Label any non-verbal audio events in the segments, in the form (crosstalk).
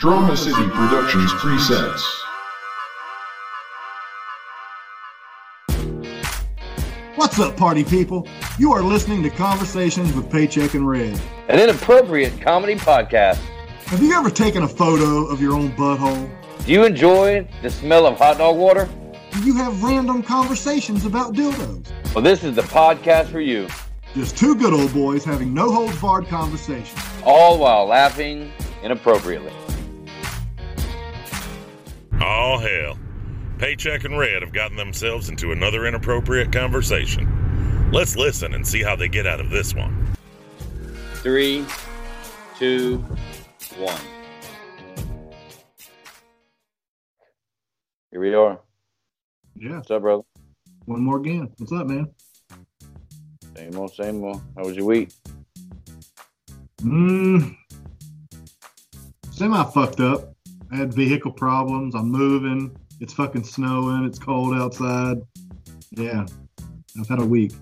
Drama City Productions presents. What's up, party people? You are listening to Conversations with Paycheck and Red. An inappropriate comedy podcast. Have you ever taken a photo of your own butthole? Do you enjoy the smell of hot dog water? Do you have random conversations about dildos? Well, this is the podcast for you. Just two good old boys having no holds barred conversations. All while laughing inappropriately. Oh, hell. Paycheck and Red have gotten themselves into another inappropriate conversation. Let's listen and see how they get out of this one. Three, two, one. Here we are. Yeah. What's up, brother? One more again. What's up, man? Same old, same old. How was your week? Mmm. Semi fucked up. I had vehicle problems. I'm moving. It's fucking snowing. It's cold outside. Yeah. I've had a week.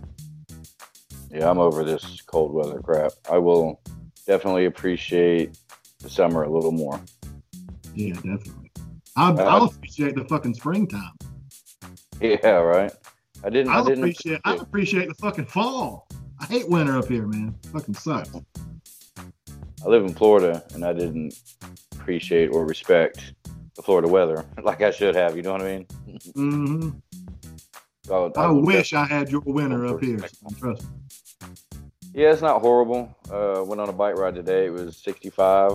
Yeah, I'm over this cold weather crap. I will definitely appreciate the summer a little more. Yeah, definitely. I, Uh, I'll appreciate the fucking springtime. Yeah, right. I didn't. I I'll didn't appreciate. I appreciate the fucking fall. I hate winter up here, man. Fucking sucks. I live in Florida, and I didn't appreciate or respect the Florida weather (laughs) like I should have. You know what I mean? Mm-hmm. So I will wish I had your winter up here. Trust me. Yeah, it's not horrible. Uh, went on a bike ride today. It was 65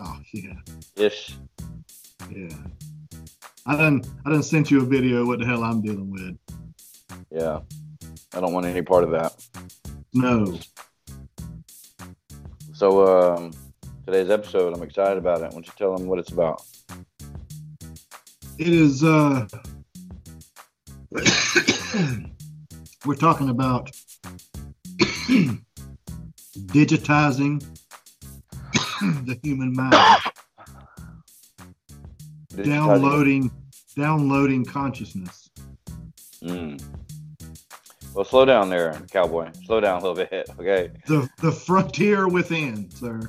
Oh yeah, ish. yeah. I done. I done sent you a video. of What the hell I'm dealing with? Yeah, I don't want any part of that. No. So um, today's episode, I'm excited about it. Why don't you tell them what it's about? It is. uh (coughs) We're talking about (coughs) digitizing (coughs) the human mind, downloading, downloading consciousness. Mm. Well, slow down there, cowboy. Slow down a little bit, (laughs) okay? The the frontier within, sir.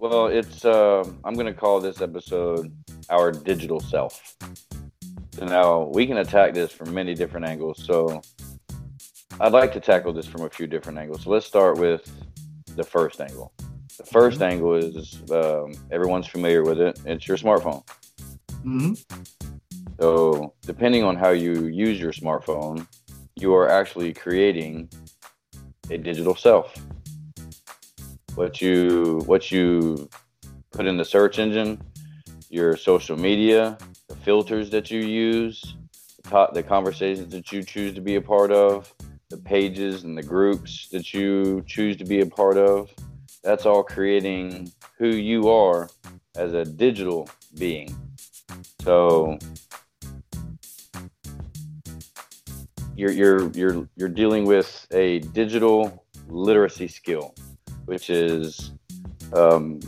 Well, it's. um I'm going to call this episode "Our Digital Self." So now we can attack this from many different angles. So I'd like to tackle this from a few different angles. So let's start with the first angle. The 1st angle is um, everyone's familiar with it. It's your smartphone. hmm So depending on how you use your smartphone, you are actually creating a digital self. What you what you put in the search engine, your social media, the filters that you use, the, conversations that you choose to be a part of, the pages and the groups that you choose to be a part of, that's all creating who you are as a digital being. So you're you're you're you're dealing with a digital literacy skill, which is um,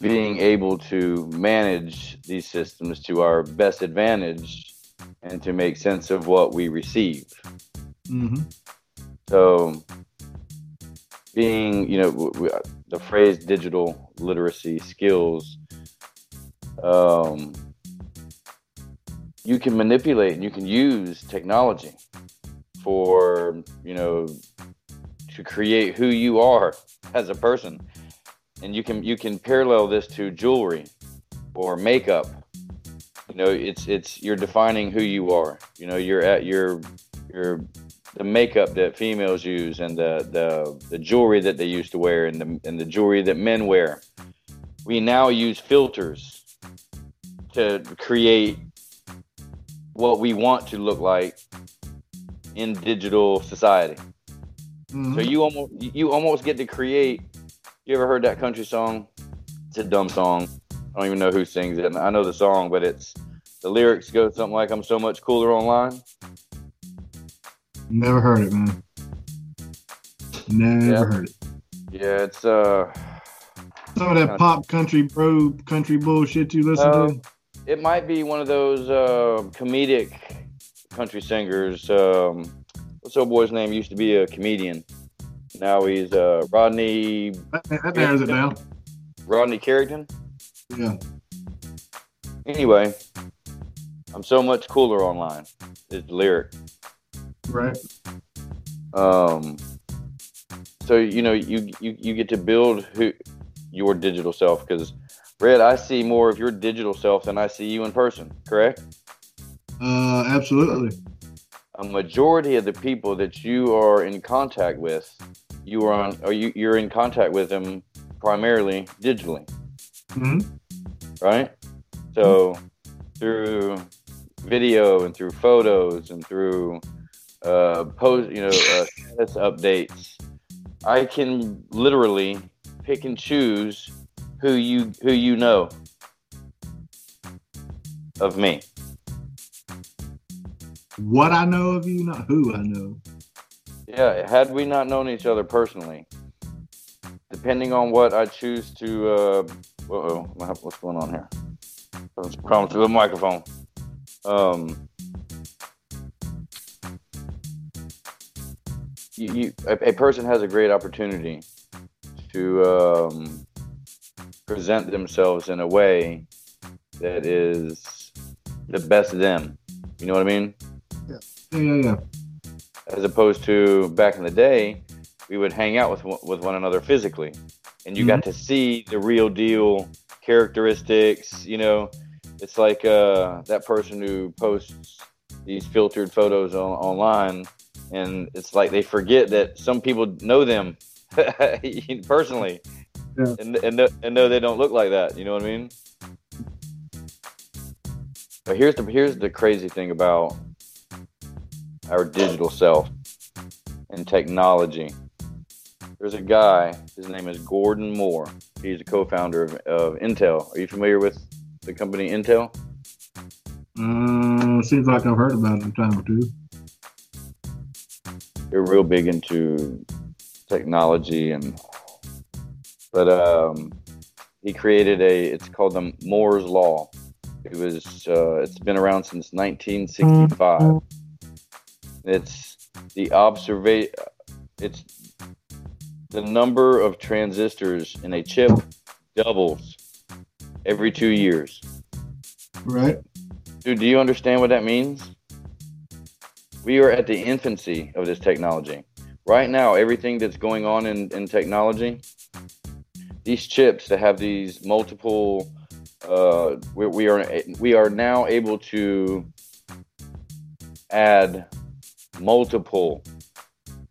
being able to manage these systems to our best advantage and to make sense of what we receive. hmm So, being, you know, the phrase digital literacy skills, um, you can manipulate and you can use technology for, you know, to create who you are as a person. And you can you can parallel this to jewelry or makeup. You know, it's it's you're defining who you are. You know, you're at your your the makeup that females use and the, the the jewelry that they used to wear and the and the jewelry that men wear. We now use filters to create what we want to look like in digital society. Hmm So you almost you almost get to create. You ever heard that country song? It's a dumb song. I don't even know who sings it. I know the song, but it's the lyrics go something like "I'm so much cooler online." Never heard it, man. Never Yeah. heard it. Yeah, it's uh, Some of that pop country bro country bullshit you listen Uh, to. it might be one of those uh, comedic country singers. Um, what's old boy's name? Used to be a comedian. Now he's uh, Rodney That, that narrows it down. Rodney Carrington. Yeah. Anyway, I'm so much cooler online. Is the lyric. Right. Um, so you know you you, you get to build who your digital self because Red, I see more of your digital self than I see you in person. Correct? Uh, absolutely. A majority of the people that you are in contact with, you are on, or you you're in contact with them primarily digitally, hmm right? So through video and through photos and through uh, post, you know, uh, status updates, I can literally pick and choose who you who you know of me. What I know of you, not who I know. Yeah, had we not known each other personally, depending on what I choose to, uh, uh-oh, what's going on here? Problems with the microphone. Um, you, you a, a person has a great opportunity to um, present themselves in a way that is the best them. You know what I mean? Yeah, yeah, yeah. as opposed to back in the day, we would hang out with one- with one another physically, and you got to see the real deal characteristics. You know, it's like uh, that person who posts these filtered photos on, online, and it's like they forget that some people know them (laughs) personally, Yeah. and and know, and know they don't look like that. You know what I mean? But here's the here's the crazy thing about our digital self and technology. There's a guy, his name is Gordon Moore. He's a co founder of, of Intel. Are you familiar with the company Intel? Uh, seems like I've heard about it a time or two. They're real big into technology and but um he created a it's called the Moore's Law. It was uh, it's been around since 1965. It's the observa it's the number of transistors in a chip doubles every 2 years. Right. Dude, do you understand what that means? We are at the infancy of this technology. Right now, everything that's going on in, in technology, these chips that have these multiple, uh, we, we are we are now able to add multiple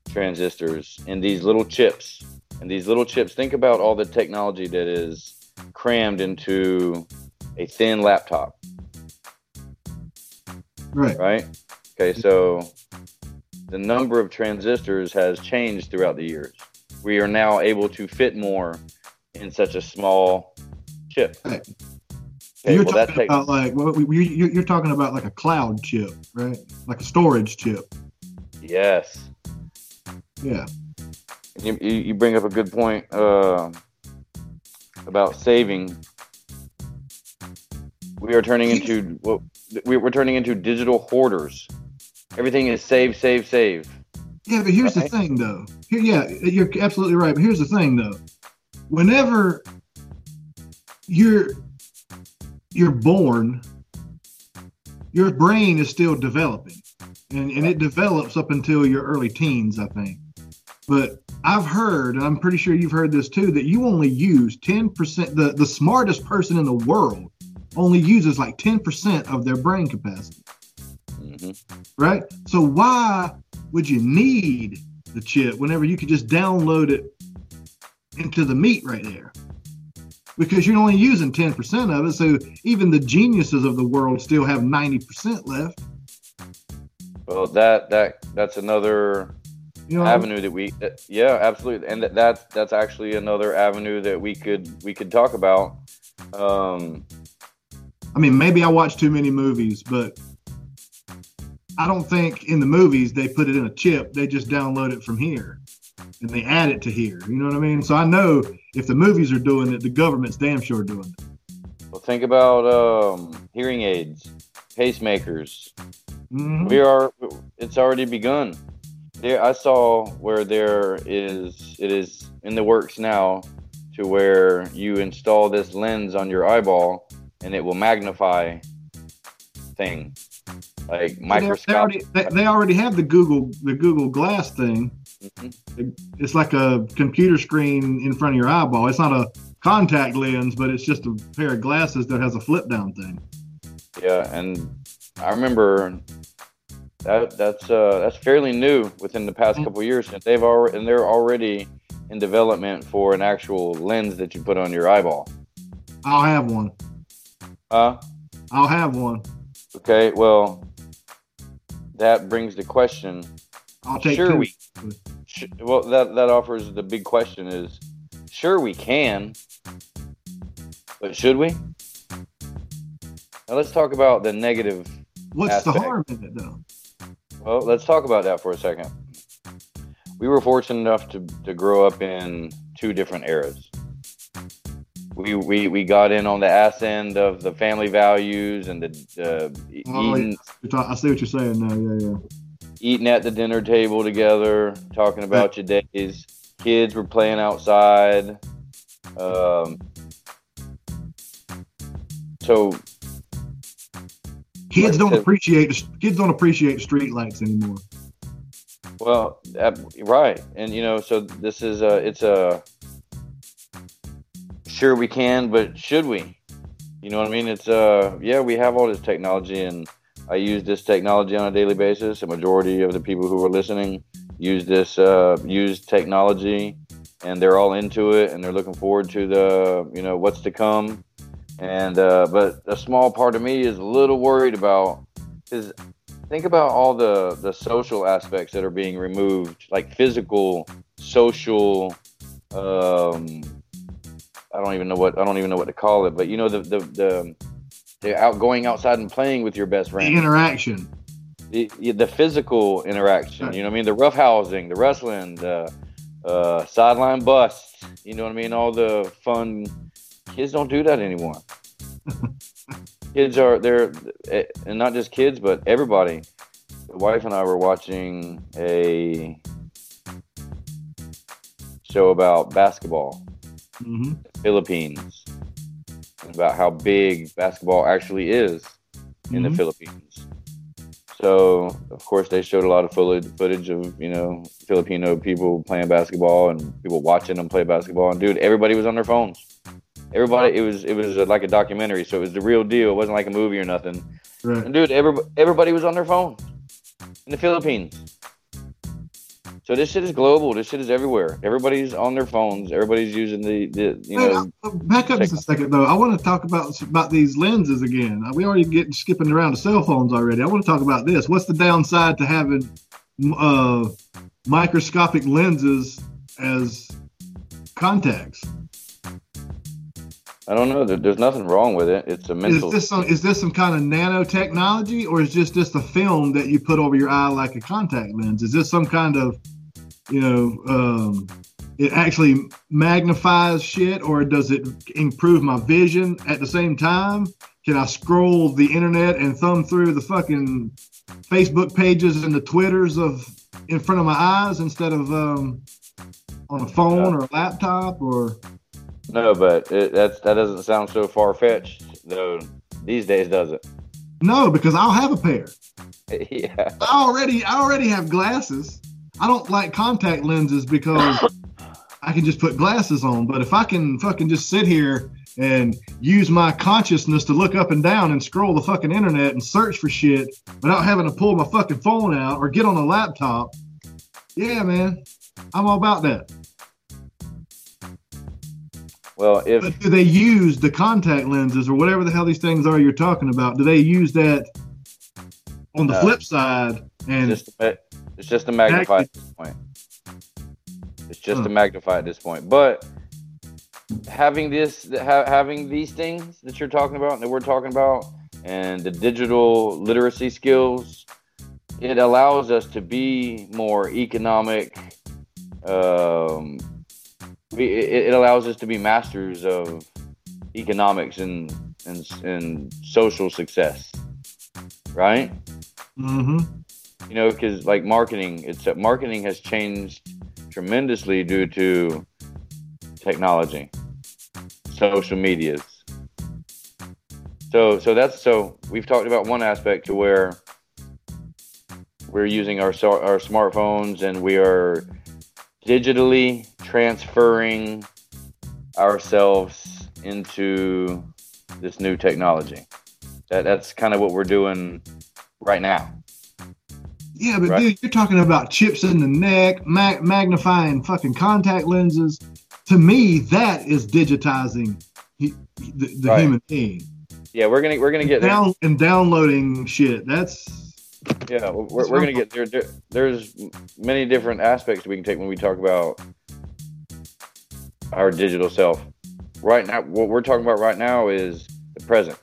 transistors in these little chips. And these little chips, think about all the technology that is crammed into a thin laptop Right. right? Okay, so the number of transistors has changed throughout the years. We are now able to fit more in such a small chip. Right. Okay, you're well, talking about like what we- you- you're, you're talking about like a cloud chip, right? Like a storage chip. Yes. Yeah. You, you bring up a good point uh, about saving. We are turning into well, we- we're turning into digital hoarders. Everything is save, save, save. Yeah, but here's Right. the thing, though. Here, yeah, you're absolutely right. But here's the thing, though. Whenever you're you're born, your brain is still developing, and and it develops up until your early teens, I think. But I've heard, and I'm pretty sure you've heard this too, that you only use 10%. The the smartest person in the world only uses like 10% of their brain capacity hmm right? So why would you need the chip whenever you could just download it into the meat right there? Because you're only using 10% of it, so even the geniuses of the world still have 90% left. Well, that that that's another You know, avenue that we that- yeah absolutely and that, that's that's actually another avenue that we could we could talk about um I mean, maybe I watch too many movies, but I don't think in the movies they put it in a chip. They just download it from here and they add it to here. You know what I mean? So I know if the movies are doing it, the government's damn sure doing it. well think about um hearing aids pacemakers Mhm. we are it's already begun there i saw where there is it is in the works now to where you install this lens on your eyeball and it will magnify things like They- They already, they, they already have the Google the Google Glass thing. Mhm. It's like a computer screen in front of your eyeball. It's not a contact lens, but it's just a pair of glasses that has a flip down thing. Yeah, and I remember that that's uh, that's fairly new within the past Mm. couple years, and they've already and they're already in development for an actual lens that you put on your eyeball. I'll have one. Huh? I'll have one. Okay, well, that brings the question. I'll take sure two. we. Sh- well, that that offers the big question is, sure we can, but should we? Now let's talk about the negative What's the harm in it though? Well, let's talk about that for a second. We were fortunate enough to, to grow up in two different eras. We, we we got in on the ass end of the family values and the uh, Oh, eating You're I see what you're saying now. Yeah, yeah. eating at the dinner table together, talking about your days. Kids were playing outside. Um, so Kids don't appreciate the kids don't appreciate street lights anymore. Well, right, and you know, so this is a, it's a, sure we can, but should we? You know what I mean? It's uh, yeah, we have all this technology, and I use this technology on a daily basis. A majority of the people who are listening use this, uh, use technology, and they're all into it, and they're looking forward to the, you know, what's to come. And uh, but a small part of me is a little worried about is think about all the the social aspects that are being removed like physical social um i don't even know what i don't even know what to call it but you know the the the, the out going outside and playing with your best friend, The interaction. the, the physical interaction you know what i mean? The rough housing the wrestling the uh sideline busts you know what i mean? All the fun kids don't do that anymore. Kids are they're and not just kids but everybody. The wife and i were watching a show about basketball hmm philippines. About how big basketball actually is in the Mhm. philippines. So of course they showed a lot of footage, footage of you know filipino people playing basketball and people watching them play basketball. And dude everybody was on their phones everybody it was it was like a documentary so it was the real deal it wasn't like a movie or nothing Right. and dude, every, everybody was on their phone in the Philippines. So this shit is global. This shit is everywhere. Everybody's on their phones. Everybody's using the, the you know. uh, back up just a second though. I want to talk about about these lenses again. Uh, We already get skipping around to cell phones already. I want to talk about this. What's the downside to having uh, microscopic lenses as contacts? I don't know. There's nothing wrong with it. It's a Is mental. this some is this some kind of nanotechnology, or is just just a film that you put over your eye like a contact lens? Is this some kind of you know um, it actually magnifies shit, or does it improve my vision at the same time? Can I scroll the internet and thumb through the fucking Facebook pages and the Twitters of in front of my eyes instead of um, on a phone or a laptop or no, but it, that's that doesn't sound so far fetched though. These days, does it? no? Because I'll have a pair. (laughs) yeah. I already I already have glasses. I don't like contact lenses because I can just put glasses on. But if I can fucking just sit here and use my consciousness to look up and down and scroll the fucking internet and search for shit without having to pull my fucking phone out or get on a laptop, yeah, man, I'm all about that. Well, if But do they use the contact lenses or whatever the hell these things are you're talking about? Do they use that on the No. flip side? And just it's just a magnify at this point. It's just Huh. a magnify at this point. But having this, ha- having these things that you're talking about, that we're talking about, and the digital literacy skills, it allows us to be more economic. Um, we, it, it allows us to be masters of economics and and, and social success, right? hmm you know because like marketing it's marketing has changed tremendously due to technology social medias. So so that's so we've talked about one aspect to where we're using our our smartphones and we are digitally transferring ourselves into this new technology. That that's kind of what we're doing right now. Yeah, but Right. dude, you're talking about chips in the neck, mag- magnifying fucking contact lenses. To me, that is digitizing he, the, the Right. human being. Yeah, we're gonna we're gonna get there. Down and downloading shit. That's Yeah, we're, we're gonna get there. there. There's many different aspects we can take when we talk about our digital self. Right now, what we're talking about right now is the present.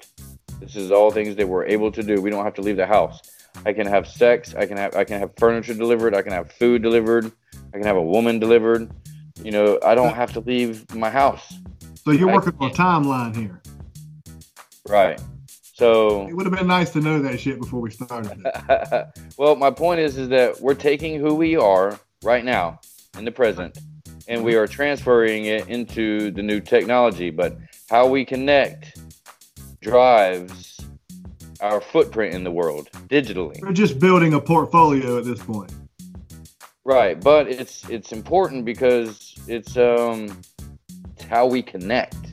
This is all things that we're able to do. We don't have to leave the house. I can have sex. I can have I can have furniture delivered. I can have food delivered. I can have a woman delivered. You know, I don't have to leave my house. so you're working on a timeline here. Right. So It would have been nice to know that shit before we started. (laughs) Well, my point is, is that we're taking who we are right now in the present, and we are transferring it into the new technology. But how we connect drives our footprint in the world digitally. We're just building a portfolio at this point. Right, but it's it's important because it's um it's how we connect.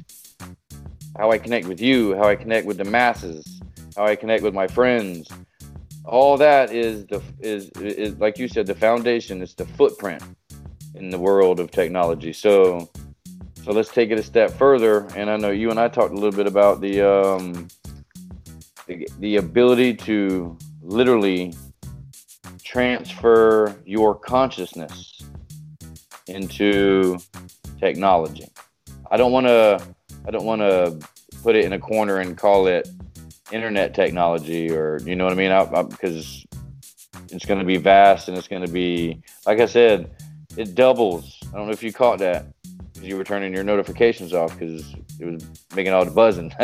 How I connect with you, how I connect with the masses, how I connect with my friends. All that is the is is like you said the foundation, it's the footprint in the world of technology. So so let's take it a step further and I know you and I talked a little bit about the um the, the ability to literally transfer your consciousness into technology. I don't want to I don't want to put it in a corner and call it internet technology or you know what I mean because it's going to be vast and it's going to be like I said it doubles. I don't know if you caught that because you were turning your notifications off because it was making all the buzzing. (laughs)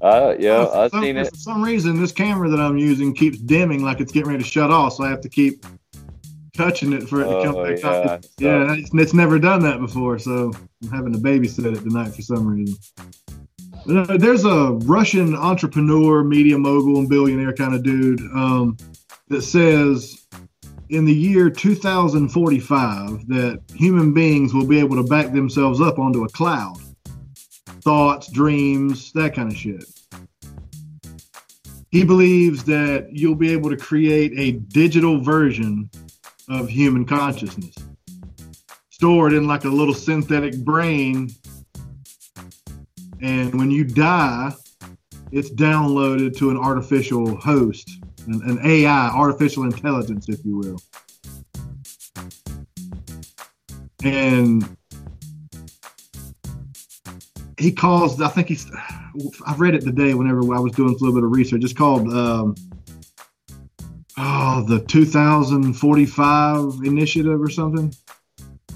uh, yeah, I've seen it. For some reason, this camera that I'm using keeps dimming like it's getting ready to shut off, so I have to keep touching it for it to come Oh, back yeah, on. that Yeah, it's, it's never done that before, so I'm having to babysit it tonight for some reason. Uh, There's a Russian entrepreneur, media mogul, and billionaire kind of dude um, that says in the year 2045 that human beings will be able to back themselves up onto a cloud. Thoughts, dreams, that kind of shit. He believes that you'll be able to create a digital version of human consciousness. Stored in like a little synthetic brain. And when you die it's downloaded to an artificial host an, an ai artificial intelligence if you will. And he calls i think he's i've read it today whenever i was doing a little bit of research. It's called um, oh the 2045 initiative or something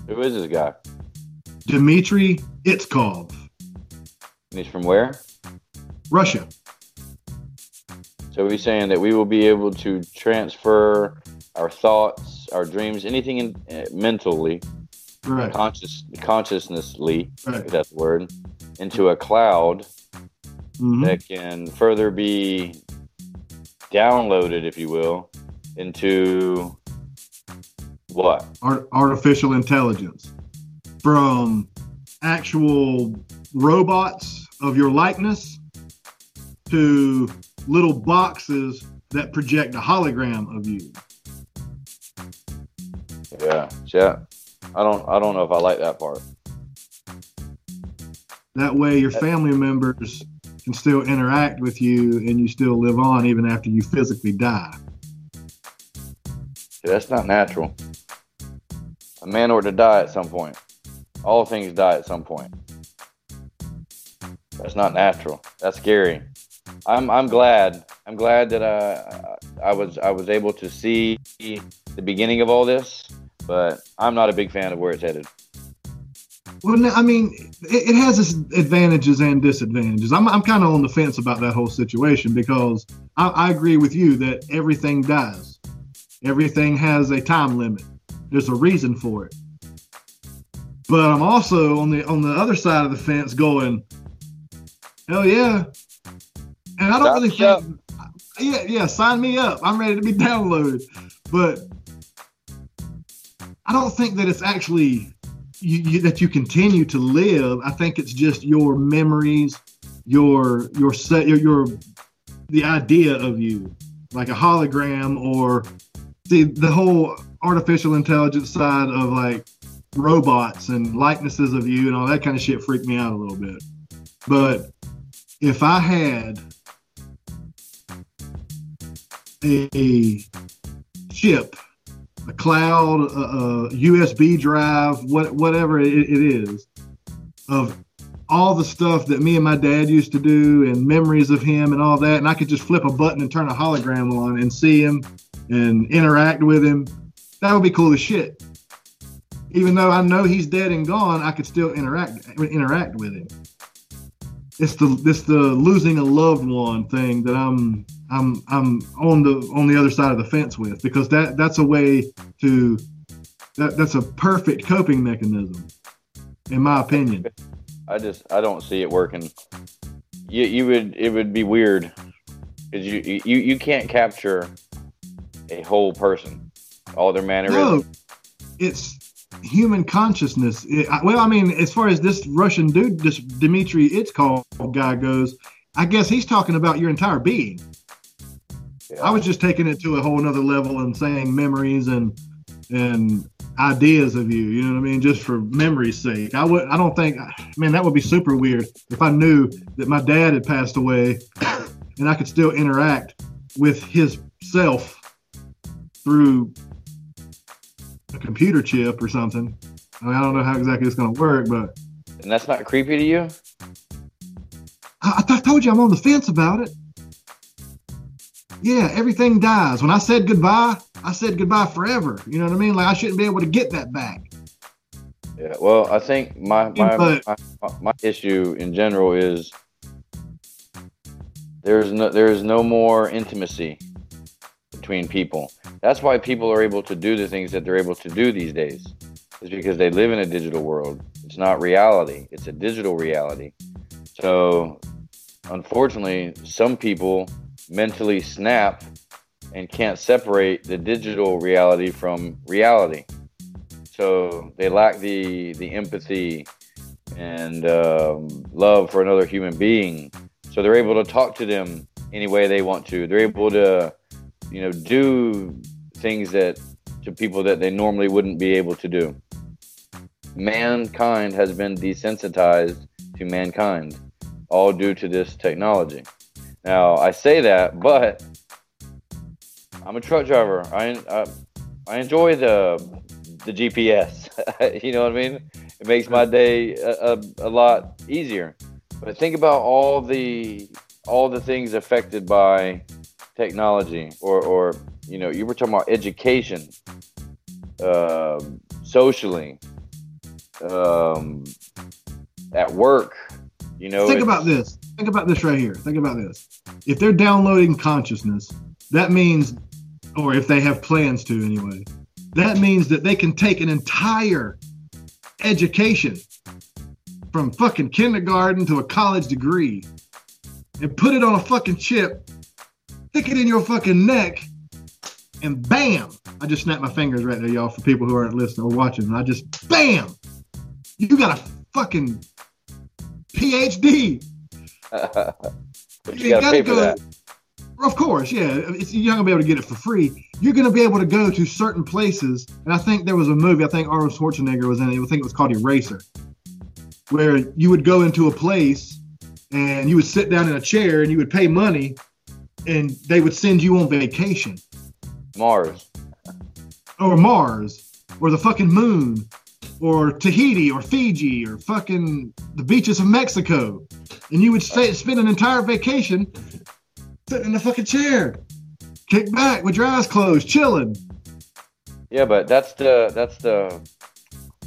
Who is this guy? Dmitry Itskov, And he's from where? Russia. So he's saying that we will be able to transfer our thoughts, our dreams, anything in, uh, mentally, Right. conscious, consciously, Right. that's the word, into a cloud Mhm. that can further be downloaded, if you will, into what? Art- artificial intelligence from actual robots of your likeness to little boxes that project a hologram of you. Yeah, yeah. I don't, I don't know if I like that part. That way, your family members can still interact with you and you still live on even after you physically die. See, that's not natural. A man ought to die at some point. All things die at some point. That's not natural. That's scary. I'm I'm glad. I'm glad that I I was I was able to see the beginning of all this, but I'm not a big fan of where it's headed. Well, no, I mean, it, it has its advantages and disadvantages. I'm, I'm kind of on the fence about that whole situation because I, I agree with you that everything dies. Everything has a time limit. There's a reason for it. but I'm also on the on the other side of the fence going, hell yeah. And I don't really think, yeah, yeah, sign me up. I'm ready to be (laughs) downloaded, but I don't think that it's actually you, you, that you continue to live. I think it's just your memories, your your set, your, your the idea of you, like a hologram, or the the whole artificial intelligence side of like robots and likenesses of you and all that kind of shit freaked me out a little bit. But if I had a, chip, a cloud, a, a USB drive, what, whatever it, it is, of all the stuff that me and my dad used to do and memories of him and all that, and I could just flip a button and turn a hologram on and see him and interact with him, that would be cool as shit. Even though I know he's dead and gone, I could still interact interact with him. It's the it's the losing a loved one thing that I'm I'm I'm on the on the other side of the fence with because that that's a way to that that's a perfect coping mechanism, in my opinion. I just I don't see it working. You you would it would be weird because you you you can't capture a whole person, all their mannerisms. No, it's human consciousness. It, I- well, I mean, as far as this Russian dude, this Dmitry Itskov guy goes, I guess he's talking about your entire being. Yeah. I was just taking it to a whole nother level and saying memories and and ideas of you. You know what I mean? Just for memory's sake. I would. I don't think. Man, that would be super weird if I knew that my dad had passed away, and I could still interact with his self through a computer chip or something. I, mean, I don't know how exactly it's going to work, but and that's not creepy to you. I, I told you I'm on the fence about it. Yeah, everything dies. When I said goodbye, I said goodbye forever. You know what I mean? Like I shouldn't be able to get that back. Yeah. Well, I think my my, But- my my issue in general is there's no there's no more intimacy between people. That's why people are able to do the things that they're able to do these days. Is because they live in a digital world. It's not reality. It's a digital reality. So, unfortunately, some people mentally snap and can't separate the digital reality from reality. So they lack the the empathy and um, love for another human being. So they're able to talk to them any way they want to. They're able to, you know, do things that to people that they normally wouldn't be able to do. Mankind has been desensitized to mankind, all due to this technology. Now I say that, but I'm a truck driver. I I, I enjoy the the GPS. (laughs) you know what I mean? It makes my day a, a, a lot easier. But think about all the all the things affected by technology, or or you know, you were talking about education, um, socially, um, at work. You know, Think about this. Think about this right here. Think about this. If they're downloading consciousness, that means, or if they have plans to anyway, that means that they can take an entire education from fucking kindergarten to a college degree and put it on a fucking chip, stick it in your fucking neck, and bam! I just snapped my fingers right there, y'all, for people who aren't listening or watching. I just bam! You got a fucking PhD. (laughs) but You you gotta gotta pay for go- that. Of course, yeah. It's, you're not gonna be able to get it for free. You're gonna be able to go to certain places, and I think there was a movie. I think Arnold Schwarzenegger was in it. I think it was called Eraser, where you would go into a place and you would sit down in a chair and you would pay money, and they would send you on vacation Mars. or Mars or the fucking moon or Tahiti or Fiji or fucking the beaches of Mexico. And you would stay, spend an entire vacation sitting in a fucking chair, kick back with your eyes closed, chilling. Yeah, but that's the that's the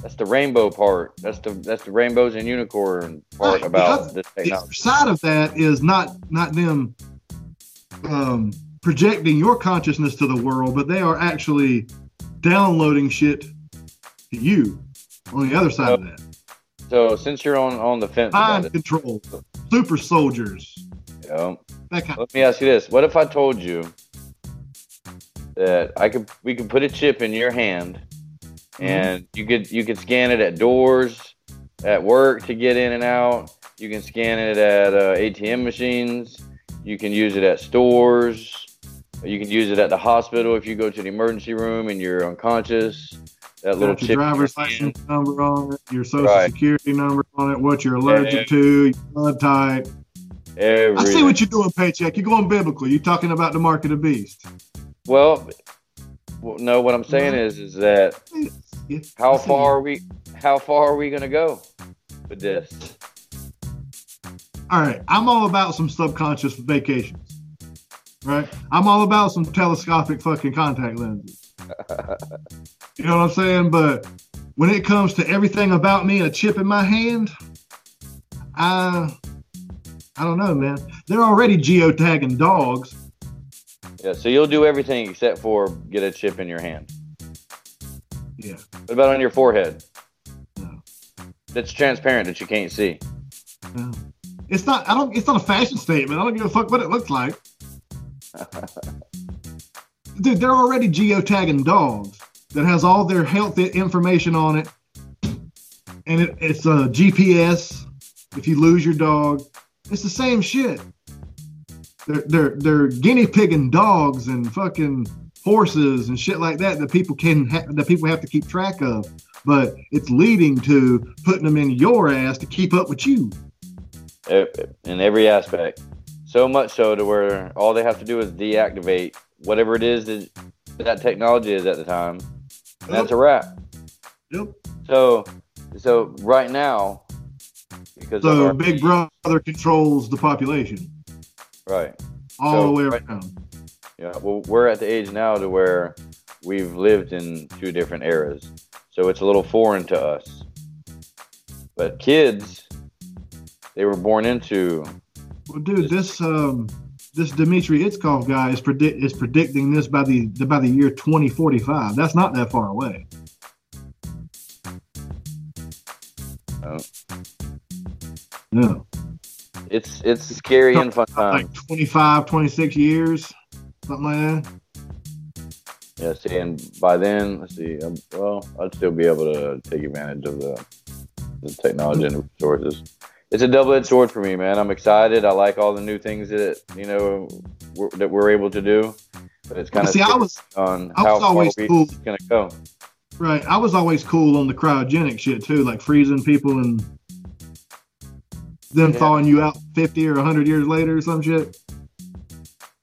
that's the rainbow part. That's the that's the rainbows and unicorn part Right, about this The technology. side of that is not not them um, projecting your consciousness to the world, but they are actually downloading shit to you. On the other side of that. So since you're on on the fence Mind control, super soldiers, that kind. let me ask you this: What if I told you that I could we could put a chip in your hand, and you could you could scan it at doors, at work to get in and out. You can scan it at uh, ATM machines. You can use it at stores. You can use it at the hospital if you go to the emergency room and you're unconscious. That little your chip. in your driver's hand. license number on it, your social Right. security number on it, what you're allergic to, your blood type. I see what you're doing, paycheck. You're going biblical. You're talking about the mark of the beast. Well, well, no. What I'm saying is, is that Yeah, how I see far are we? How far are we gonna go with this? All right, I'm all about some subconscious vacations. Right? I'm all about some telescopic fucking contact lenses. (laughs) you know what I'm saying? But when it comes to everything about me, a chip in my hand, I I don't know, man. They're already geotagging dogs. Yeah. So you'll do everything except for get a chip in your hand. Yeah. What about on your forehead? No. That's transparent that you can't see. no. It's not I don't it's not a fashion statement. I don't give a fuck what it looks like. (laughs) Dude, they're already geotagging dogs that has all their health information on it. And it, it's a GPS. If you lose your dog, it's the same shit. They're they're they're guinea pigging dogs and fucking horses and shit like that that people can ha- that people have to keep track of. But it's leading to putting them in your ass to keep up with you. In every aspect. So much so to where all they have to do is deactivate whatever it is that that technology is at the time. And that's a wrap. Yep. So, so right now, because So our, Big Brother controls the population right, all So, the way right- around. yeah. Well, we're at the age now to where we've lived in two different eras, so it's a little foreign to us. But kids, they were born into Well, dude, this um, this Dmitry Itskov guy is predict is predicting this by the by the year 2045. That's not that far away. Oh. No, it's it's scary and fun time. like 25, 26 years, something like that. Yeah, see, and by then, let's see. Um, well, I'd still be able to take advantage of the, the technology and the resources. It's a double-edged sword for me, man. I'm excited. I like all the new things that you know we're, that we're able to do, but it's kind of See, I was on I was always cool. it's gonna go. right. I was always cool on the cryogenic shit too, like freezing people and them Yeah. thawing you out 50 or 100 years later or some shit.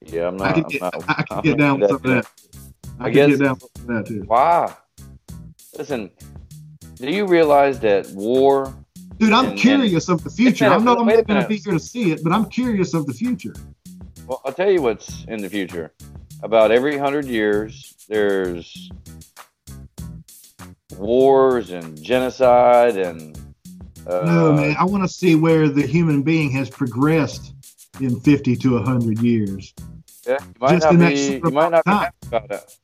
Yeah, I'm not. I I'm get, not- I, I get down with some of that. I, I guess- get down with that too. Why? Listen, do you realize that war? Dude, I'm And- curious of the future. minute, I'm not going to be here to see it, but I'm curious of the future. Well, I'll tell you what's in the future. About every hundred years, there's wars and genocide and. Uh, no, man, I want to see where the human being has progressed in 50 to 100 years. Yeah, you might Just not be. You might not be happy about that.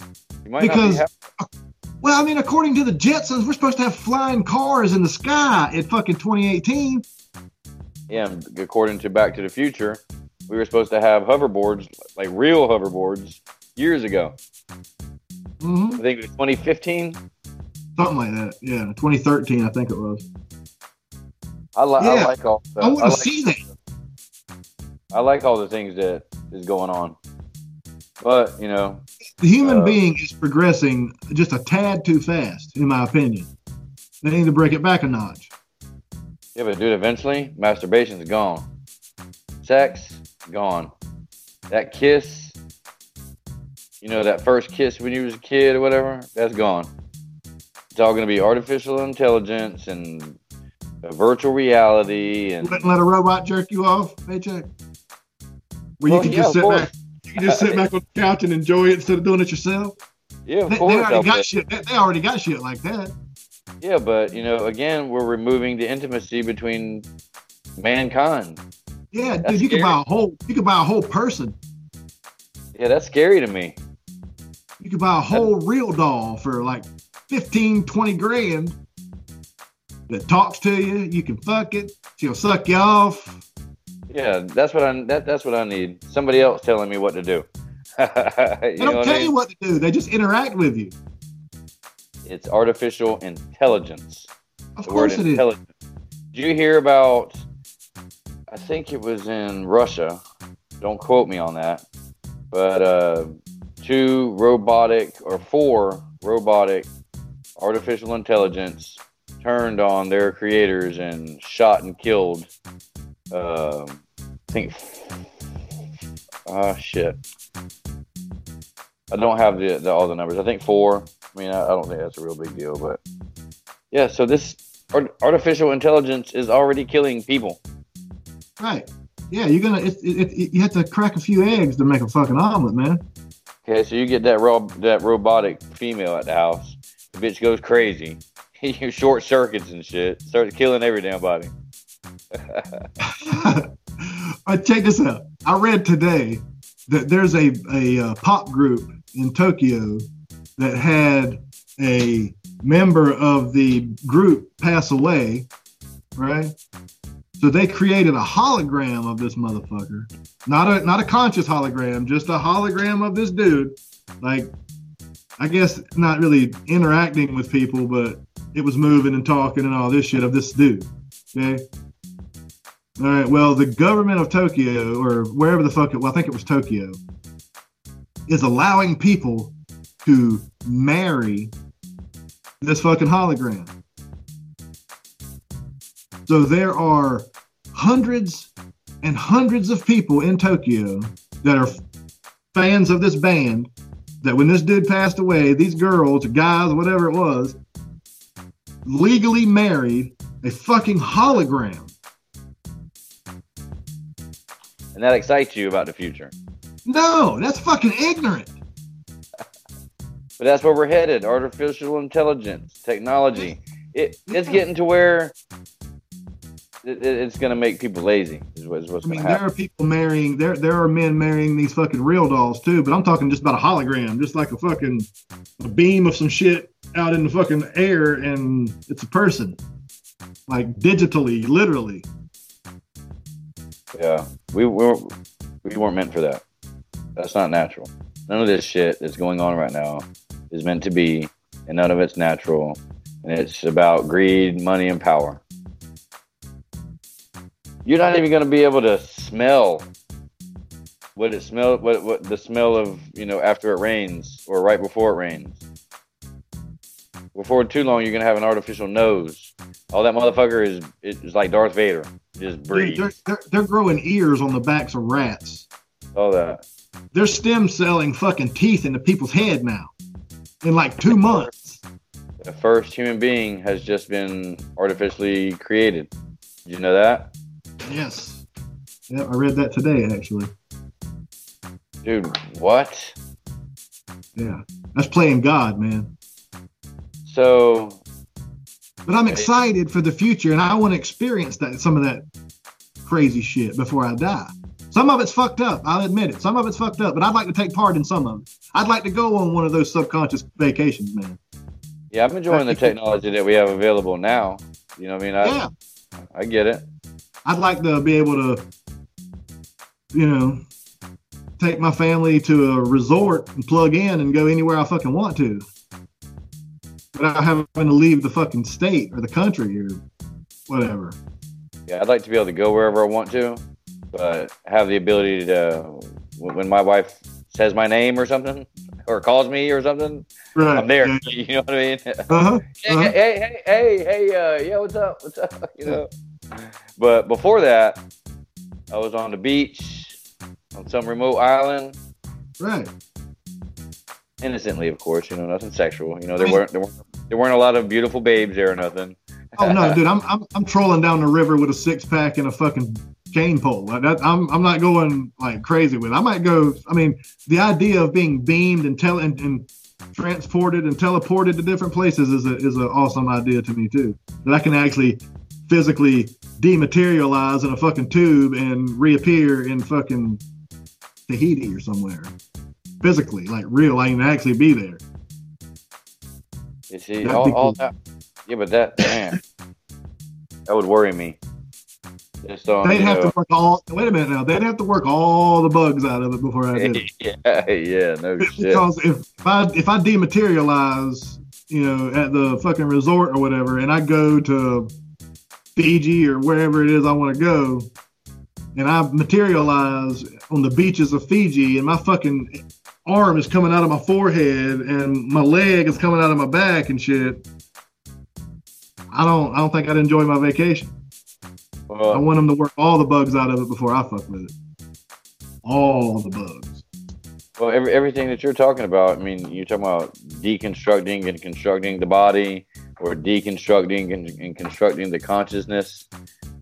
You might Because- not be happy. Well, I mean, according to the Jetsons, we're supposed to have flying cars in the sky in fucking 2018. Yeah, according to Back to the Future, we were supposed to have hoverboards, like real hoverboards, years ago. hmm I think it was 2015. Something like that. Yeah, 2013, I think it was. I, li- I like all. The, I want to like, see that. I like all the things that is going on, but you know, The human Uh, being is progressing just a tad too fast, in my opinion. They need to break it back a notch. yeah, but dude, eventually, masturbation's gone. Sex gone. That kiss, you know, that first kiss when you was a kid or whatever, that's gone. It's all going to be artificial intelligence and virtual reality and wouldn't let a robot jerk you off, paycheck. Where you can yeah, just sit back, you just sit back on the couch and enjoy it instead of doing it yourself. yeah, of They, they course. I'll already got shit. They, they already got shit like that. Yeah, but you know, again, we're removing the intimacy between mankind. Yeah, That's dude, you can buy a whole. You can buy a whole person. Yeah, that's scary to me. You can buy a whole real doll for like 15, 20 grand. that talks to you. You can fuck it. She'll suck you off. Yeah, that's what I that, that's what I need. Somebody else telling me what to do. (laughs) you They don't tell I mean? you what to do. They just interact with you. It's artificial intelligence. Of the word course it is. Did you hear about? I think it was in Russia. Don't quote me on that. But uh, two robotic or four robotic artificial intelligence turned on their creators and shot and killed. Um think. Ah, shit. I don't have the, the all the numbers. I think four. I mean, I, I don't think that's a real big deal, but yeah. So this art, artificial intelligence is already killing people. Right. Yeah, you're gonna. It, it, it, you have to crack a few eggs to make a fucking omelet, man. Okay, so you get that ro- that robotic female at the house. The bitch goes crazy. (laughs) you short circuits and shit. Starts killing every damn body. (laughs) (laughs) I check this out. I read today that there's a a uh, pop group in Tokyo that had a member of the group pass away, right? So they created a hologram of this motherfucker, not a not a conscious hologram, just a hologram of this dude. Like, I guess not really interacting with people, but it was moving and talking and all this shit of this dude. Okay. All right. Well, the government of Tokyo, or wherever the fuck it, well, I think it was Tokyo, is allowing people to marry this fucking hologram. So there are hundreds and hundreds of people in Tokyo that are fans of this band. That when this dude passed away, these girls guys, whatever it was, legally married a fucking hologram. And that excites you about the future. No, that's fucking ignorant. (laughs) But that's where we're headed. Artificial intelligence, technology. It, it's getting to where it, it- it's going to make people lazy. Is, what, is what's I mean, there happen. are people marrying there. There are men marrying these fucking real dolls too. But I'm talking just about a hologram, just like a fucking a beam of some shit out in the fucking air, and it's a person, like digitally, literally. Yeah, we were we weren't meant for that. That's not natural. None of this shit that's going on right now is meant to be, and none of it's natural. And it's about greed, money, and power. You're not even going to be able to smell what it smell what what the smell of you know after it rains or right before it rains. Before too long, you're gonna have an artificial nose. All that motherfucker is is like Darth Vader. Just Dude, they're, they're, they're growing ears on the backs of rats. All that. They're stem celling fucking teeth into people's head now in like two months. The first human being has just been artificially created. Did you know that? Yes. Yeah, I read that today actually. Dude, what? Yeah, that's playing God, man. So, But I'm excited for the future, and I want to experience that some of that crazy shit before I die. Some of it's fucked up. I'll admit it. Some of it's fucked up, but I'd like to take part in some of it. I'd like to go on one of those subconscious vacations, man. yeah, I'm enjoying the technology that we have available now. You know what I mean? I, Yeah, I get it. I'd like to be able to, you know, take my family to a resort and plug in and go anywhere I fucking want to, without having to leave the fucking state or the country or whatever. Yeah, I'd like to be able to go wherever I want to, but have the ability to, when my wife says my name or something, or calls me or something, Right. I'm there. Yeah. (laughs) You know what I mean? Uh-huh. (laughs) hey, Uh-huh. hey, hey, hey, hey, uh, yeah, what's up? What's up? (laughs) You know. But before that, I was on the beach on some remote island, Right. innocently, of course. You know, nothing sexual. You know, there weren't there weren't there weren't a lot of beautiful babes there or nothing. Oh no, dude, I'm, I'm I'm trolling down the river with a six pack and a fucking chain pole. I'm I'm not going like crazy with. it. I might go. I mean, the idea of being beamed and tele and, and transported and teleported to different places is a is an awesome idea to me too. That I can actually physically dematerialize in a fucking tube and reappear in fucking Tahiti or somewhere. Physically, like real, I can actually be there. You see, all, all that. Yeah, but that man, that would worry me. Just on, They'd have know- to work all. Wait a minute now. They'd have to work all the bugs out of it before I did it. (laughs) yeah, yeah, no shit. because if I if I dematerialize, you know, at the fucking resort or whatever, and I go to Fiji or wherever it is I want to go, and I materialize on the beaches of Fiji, and my fucking arm is coming out of my forehead and my leg is coming out of my back and shit. I don't I don't think I'd enjoy my vacation. I want them to work all the bugs out of it before I fuck with it. All the bugs. well every, everything that you're talking about, I mean, you're talking about deconstructing and constructing the body, or deconstructing and, and constructing the consciousness.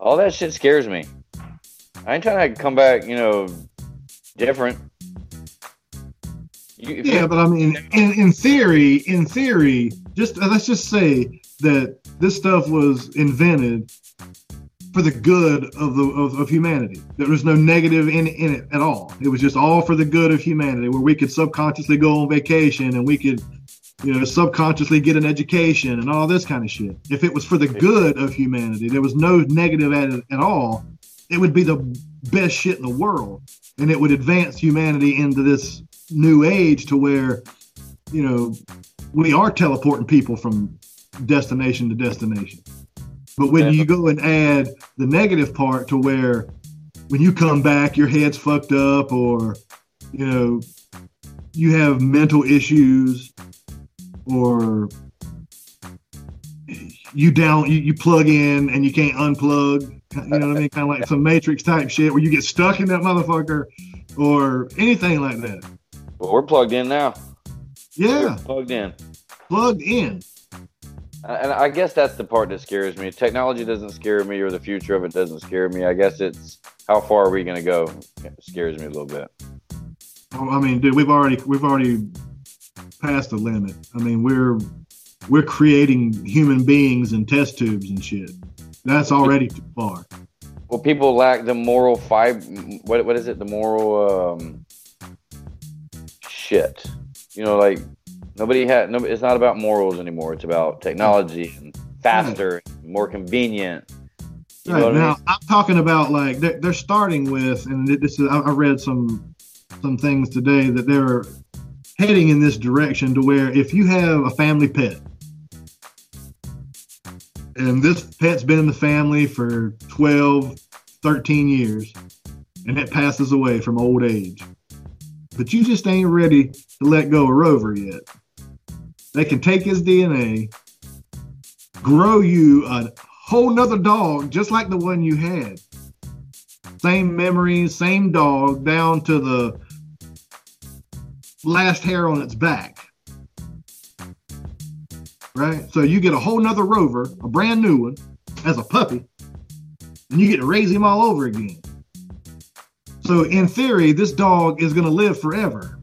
All that shit scares me. I ain't trying to come back, you know, different. You, Yeah, but I mean, in, in theory, in theory, just uh, let's just say that this stuff was invented for the good of the of, of humanity. There was no negative in in it at all. It was just all for the good of humanity, where we could subconsciously go on vacation and we could, you know, subconsciously get an education and all this kind of shit. If it was for the good of humanity, there was no negative at it at all. It would be the best shit in the world, and it would advance humanity into this new age to where you know we are teleporting people from destination to destination. But when you go and add the negative part to where when you come back your head's fucked up or you know you have mental issues or you down you, you plug in and you can't unplug you know what i mean? Kind of like some matrix type shit where you get stuck in that motherfucker or anything like that well, we're plugged in now. yeah Plugged in. plugged in. And I guess that's the part that scares me. Technology doesn't scare me, or the future of it doesn't scare me. I guess it's how far are we going to go? It scares me a little bit. Oh, I mean, dude, we've already we've already passed the limit. I mean, we're we're creating human beings in test tubes and shit. That's already too far. Well, people lack the moral fiber. What what is it? The moral um, shit. You know, like nobody had. No, it's not about morals anymore. It's about technology and faster, more convenient. You know Right I now, mean? I'm talking about like they're, they're starting with, and this is I, I read some some things today that they're heading in this direction to where if you have a family pet, and this pet's been in the family for 12, 13 years, and it passes away from old age, but you just ain't ready to let go of Rover yet. They can take his DNA, grow you a whole nother dog, just like the one you had. Same memories, same dog, down to the last hair on its back. Right? So you get a whole nother rover, a brand new one, as a puppy, and you get to raise him all over again. So in theory, this dog is going to live forever.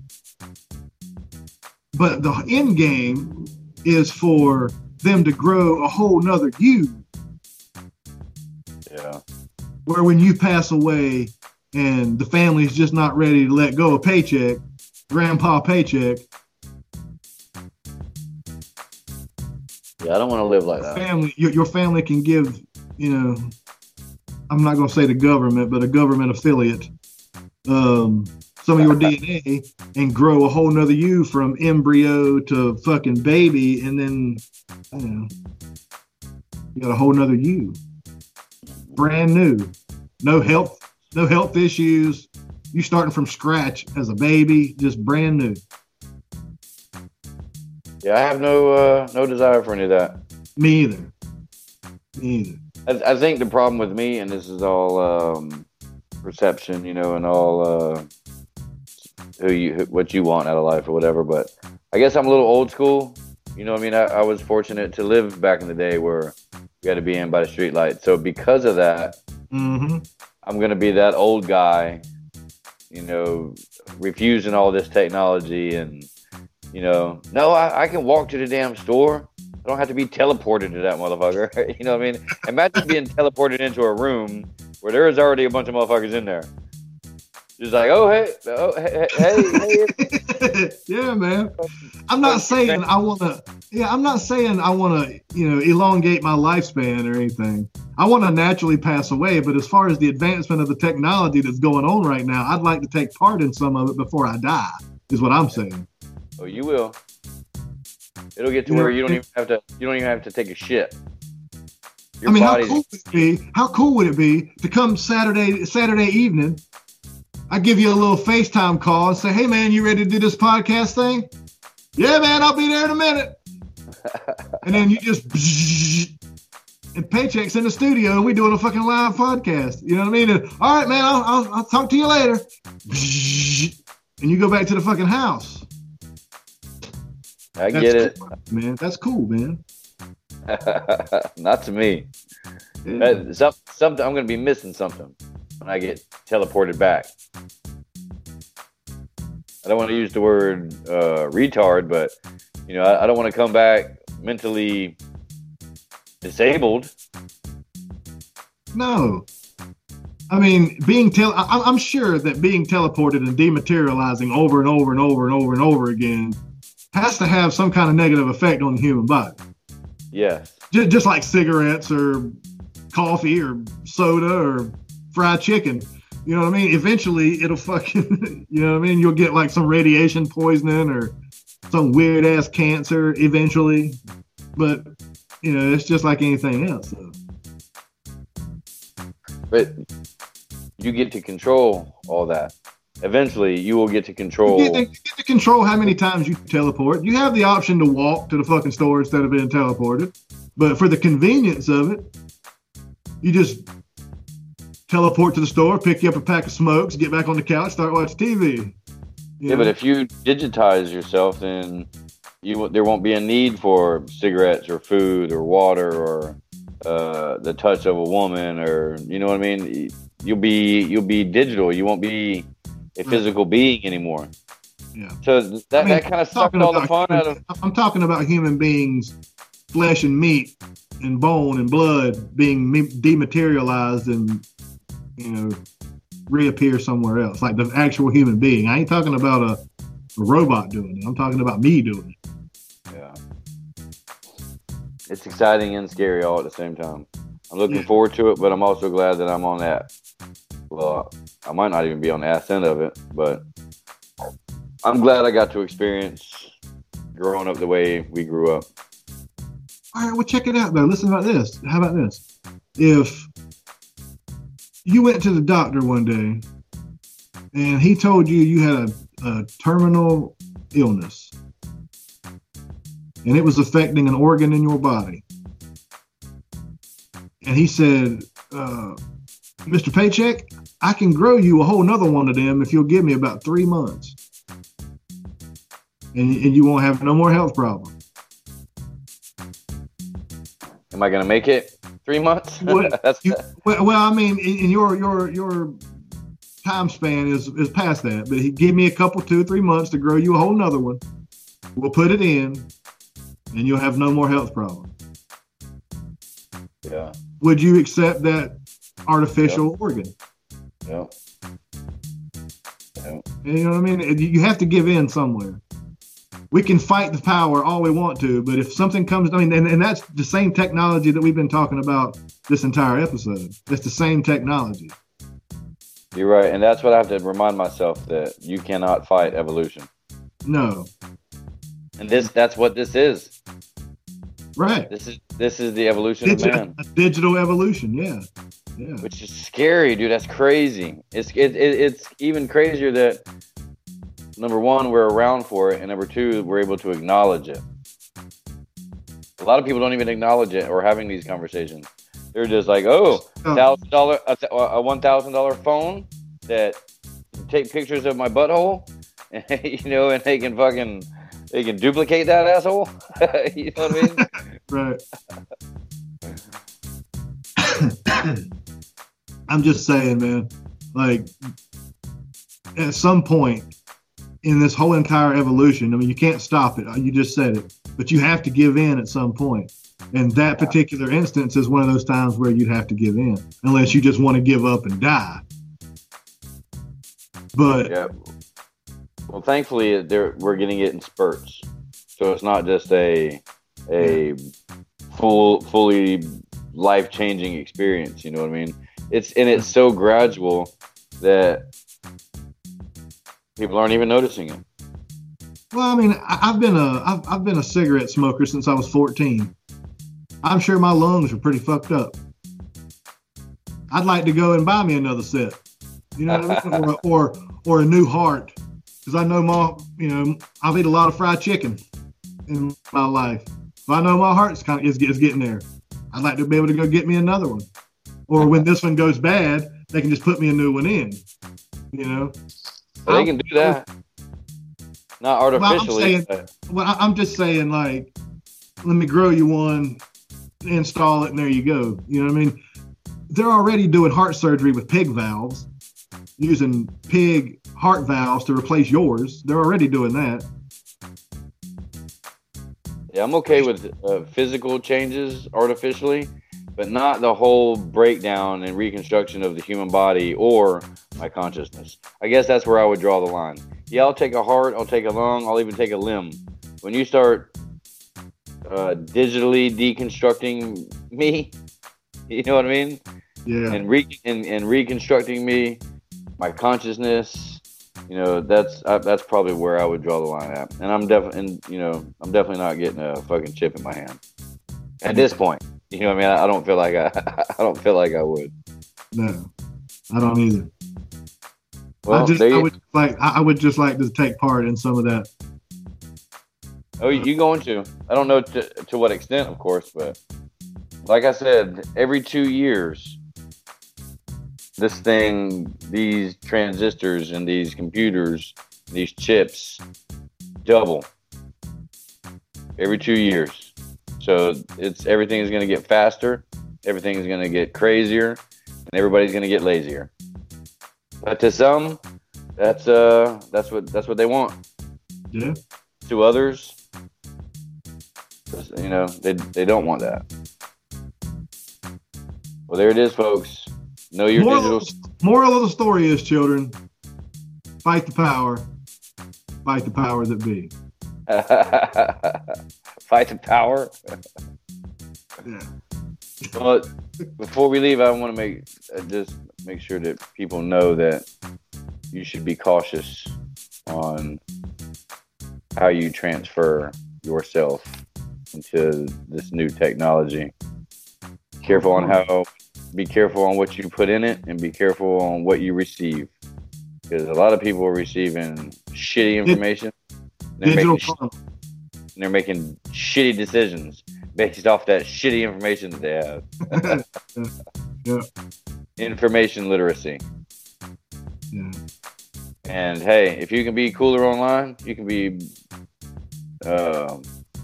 But the end game is for them to grow a whole nother you Yeah. where when you pass away and the family's just not ready to let go of paycheck, grandpa paycheck, Yeah, I don't want to live like that. family your, your family can give, you know, I'm not gonna say the government, but a government affiliate, um, some of your (laughs) DNA and grow a whole nother you from embryo to fucking baby, and then you know you got a whole nother you. Brand new. No health, no health issues. You starting from scratch as a baby, just brand new. Yeah, I have no uh, no desire for any of that. Me either. Me either. I, I think the problem with me, and this is all um, perception, you know, and all uh, who you who, what you want out of life or whatever. But I guess I'm a little old school. You know, what I mean, I, I was fortunate to live back in the day where you had to be in by the street light. So because of that, Mm-hmm. I'm gonna be that old guy, you know, refusing all this technology and you know, no, I, I can walk to the damn store. I don't have to be teleported to that motherfucker. (laughs) you know what I mean? Imagine being teleported into a room where there is already a bunch of motherfuckers in there. Just like, oh hey, oh hey, hey, hey. (laughs) yeah, man. I'm not saying I want to. Yeah, I'm not saying I want to. You know, elongate my lifespan or anything. I want to naturally pass away, but as far as the advancement of the technology that's going on right now, I'd like to take part in some of it before I die. Is what I'm saying. Oh, you will. It'll get to Yeah, where you don't even have to. You don't even have to take a shit. Your I mean, how cool would it be? How cool would it be to come Saturday Saturday evening? I give you a little FaceTime call and say, "Hey, man, you ready to do this podcast thing?" Yeah, man, I'll be there in a minute. (laughs) and then you just (laughs) and paychecks in the studio, and we doing a fucking live podcast. You know what I mean? And, All right, man, I'll, I'll, I'll talk to you later. (laughs) And you go back to the fucking house. I That's get it. cool, man. That's cool, man. (laughs) Not to me. That- some- something I'm going to be missing something when I get teleported back. I don't want to use the word uh, retard, but you know, I, I don't want to come back mentally disabled. No. I mean, being tel- I- I'm sure that being teleported and dematerializing over and over and over and over and over again has to have some kind of negative effect on the human body. Yes. Just, just like cigarettes or coffee or soda or fried chicken. You know what I mean? Eventually, it'll fucking, (laughs) you know what I mean? You'll get like some radiation poisoning or some weird ass cancer eventually. But, you know, it's just like anything else. So. But you get to control all that. Eventually, you will get to control. You get, to, you get to control how many times you teleport. You have the option to walk to the fucking store instead of being teleported. But for the convenience of it, you just teleport to the store, pick you up a pack of smokes, get back on the couch, start watching TV. Yeah, but if you digitize yourself, then you there won't be a need for cigarettes or food or water or uh, the touch of a woman or you know what I mean. You'll be you'll be digital. You won't be a mm. physical being anymore. Yeah. So that I mean, that kind of sucked all the fun out of. human- I'm talking about human beings, flesh and meat and bone and blood being me- dematerialized and you know reappear somewhere else, like the actual human being. I ain't talking about a, a robot doing it. I'm talking about me doing it. Yeah. It's exciting and scary all at the same time. I'm looking Yeah. forward to it, but I'm also glad that I'm on that. Well, I might not even be on the ass end of it, but I'm glad I got to experience growing up the way we grew up. All right, well, check it out though. Listen about this. How about this? If you went to the doctor one day and he told you you had a, a terminal illness and it was affecting an organ in your body, and he said, uh, Mr. Paycheck, I can grow you a whole nother one of them if you'll give me about three months. And, and you won't have no more health problems. Am I going to make it three months? (laughs) That's You, well, well, I mean, in, your your your time span is is past that. But he give me a couple, two, three months to grow you a whole nother one. We'll put it in, and you'll have no more health problems. yeah, Would you accept that artificial organ? yeah. You know what I mean? You- have to give in somewhere. We can fight the power all we want to, but if something comes, I mean, and, and that's the same technology that we've been talking about this entire episode. It's the same technology. You're right, and that's what I have to remind myself that you cannot fight evolution, No, and this that's what this is. right? This is this is the evolution of man. digital evolution. Yeah, yeah. which is scary, dude. That's crazy. It's it, it, it's even crazier that number one, we're around for it, and number two, we're able to acknowledge it. A lot of people don't even acknowledge it or having these conversations. They're just like, oh, Oh. thousand dollar a, a one thousand dollar phone that take pictures of my butthole, (laughs) you know, and they can fucking they can duplicate that asshole. (laughs) you know what I mean? (laughs) Right. I'm just saying, man. Like, at some point in this whole entire evolution, I mean, you can't stop it. You just said it, but you have to give in at some point. And that particular instance is one of those times where you'd have to give in, unless you just want to give up and die. But Yeah. Well, thankfully, we're getting it in spurts, so it's not just a a full fully life changing experience. You know what I mean? It's and it's so gradual that people aren't even noticing it. Well, I mean, I've been a I've, I've been a cigarette smoker since I was 14. I'm sure my lungs are pretty fucked up. I'd like to go and buy me another set. You know what I mean? Or or, or a new heart. Because I know my you know, I've eaten a lot of fried chicken in my life. So I know my heart's kind of is, is getting there. I'd like to be able to go get me another one. Or when this one goes bad, they can just put me a new one in. You know? But they can do that. Not I'm artificially. saying- but- Well, I'm just saying, like, let me grow you one, install it, and there you go. You know what I mean? They're already doing heart surgery with pig valves, using pig heart valves to replace yours. They're already doing that. Yeah, I'm okay with uh, physical changes artificially, but not the whole breakdown and reconstruction of the human body or my consciousness. I guess that's where I would draw the line. Yeah, I'll take a heart, I'll take a lung, I'll even take a limb. When you start uh, digitally deconstructing me, (laughs) you know what I mean, Yeah. and re and, and reconstructing me, my consciousness. You know, that's uh, that's probably where I would draw the line at. And I'm definitely, you know, I'm definitely not getting a fucking chip in my hand at this point. You know, what I mean, I, I don't feel like I, (laughs) I don't feel like I would. no, I don't either. Well, I just, I would like, I I would just like to take part in some of that. oh, you going to? I don't know to to what extent, of course, but like I said, every two years, this thing, these transistors and these computers, these chips, double every two years. So it's everything is going to get faster, everything is going to get crazier, and everybody's going to get lazier. But to some, that's uh that's what that's what they want. Yeah. To others, you know, they they don't want that. Well, there it is, folks. Know your Moral, digital. moral of the story is, children, fight the power, fight the power that be. (laughs) Fight the power. Yeah. Well, before we leave, I want to make uh, just make sure that people know that you should be cautious on how you transfer yourself into this new technology. Careful on how, be careful on what you put in it, and be careful on what you receive, because a lot of people are receiving shitty information. Digital sh- karma. they're making shitty decisions based off that shitty information that they have. (laughs) Yeah. Information literacy. Yeah. And hey, if you can be cooler online, you can be uh,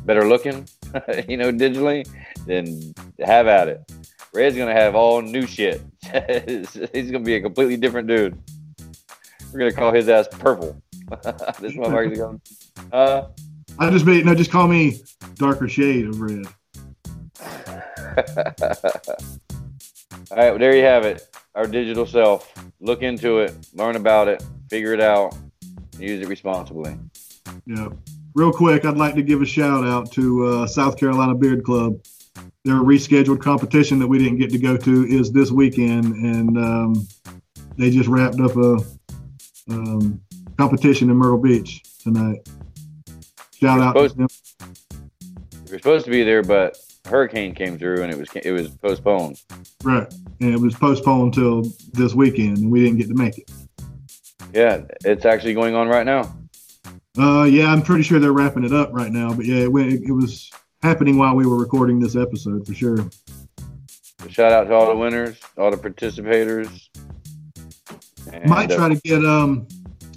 better looking, (laughs) you know, digitally, then have at it. Red's gonna have all new shit. (laughs) He's gonna be a completely different dude. We're gonna call his ass purple. this motherfucker's going. Uh, I just made no, just call me darker shade of red. (laughs) all right, well, there you have it. Our digital self. Look into it, learn about it, figure it out, use it responsibly. Yeah. Real quick, I'd like to give a shout out to uh, South Carolina Beard Club. Their rescheduled competition that we didn't get to go to is this weekend, and um, they just wrapped up a um, competition in Myrtle Beach tonight. Shout out to them. We were supposed to be there, but hurricane came through and it was it was postponed. Right. And it was postponed till this weekend, and we didn't get to make it. Yeah, it's actually going on right now. Uh, yeah, I'm pretty sure they're wrapping it up right now, but yeah, it, went, it was happening while we were recording this episode for sure. Shout out to all the winners, all the participators. And, might uh, try to get um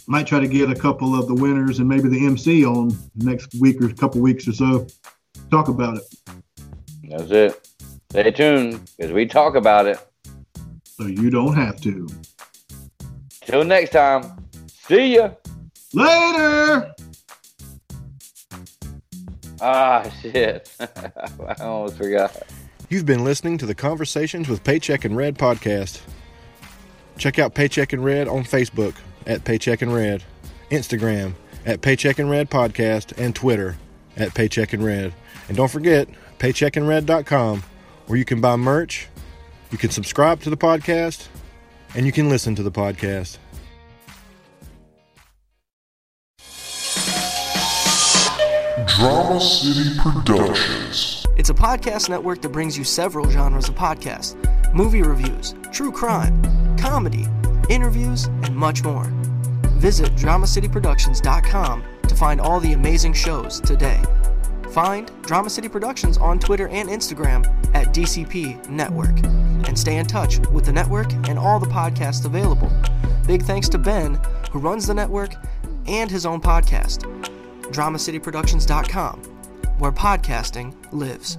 might try to get a couple of the winners and maybe the MC on next week or a couple weeks or so. Talk about it. that's it. Stay tuned because we talk about it. So you don't have to. Till next time. See ya. Later. Ah shit. (laughs) I almost forgot. You've been listening to the Conversations with Paycheck and Red podcast. Check out Paycheck and Red on Facebook at Paycheck and Red, Instagram at Paycheck and Red podcast, and Twitter at Paycheck and Red. And don't forget paycheckandred.com where you can buy merch, you can subscribe to the podcast, and you can listen to the podcast. Drama City Productions. It's a podcast network that brings you several genres of podcasts movie reviews, true crime, comedy, interviews, and much more. Visit DramaCityProductions.com to find all the amazing shows today. Find Drama City Productions on Twitter and Instagram at DCP Network and stay in touch with the network and all the podcasts available. Big thanks to Ben, who runs the network, and his own podcast, DramaCityProductions.com, where podcasting lives.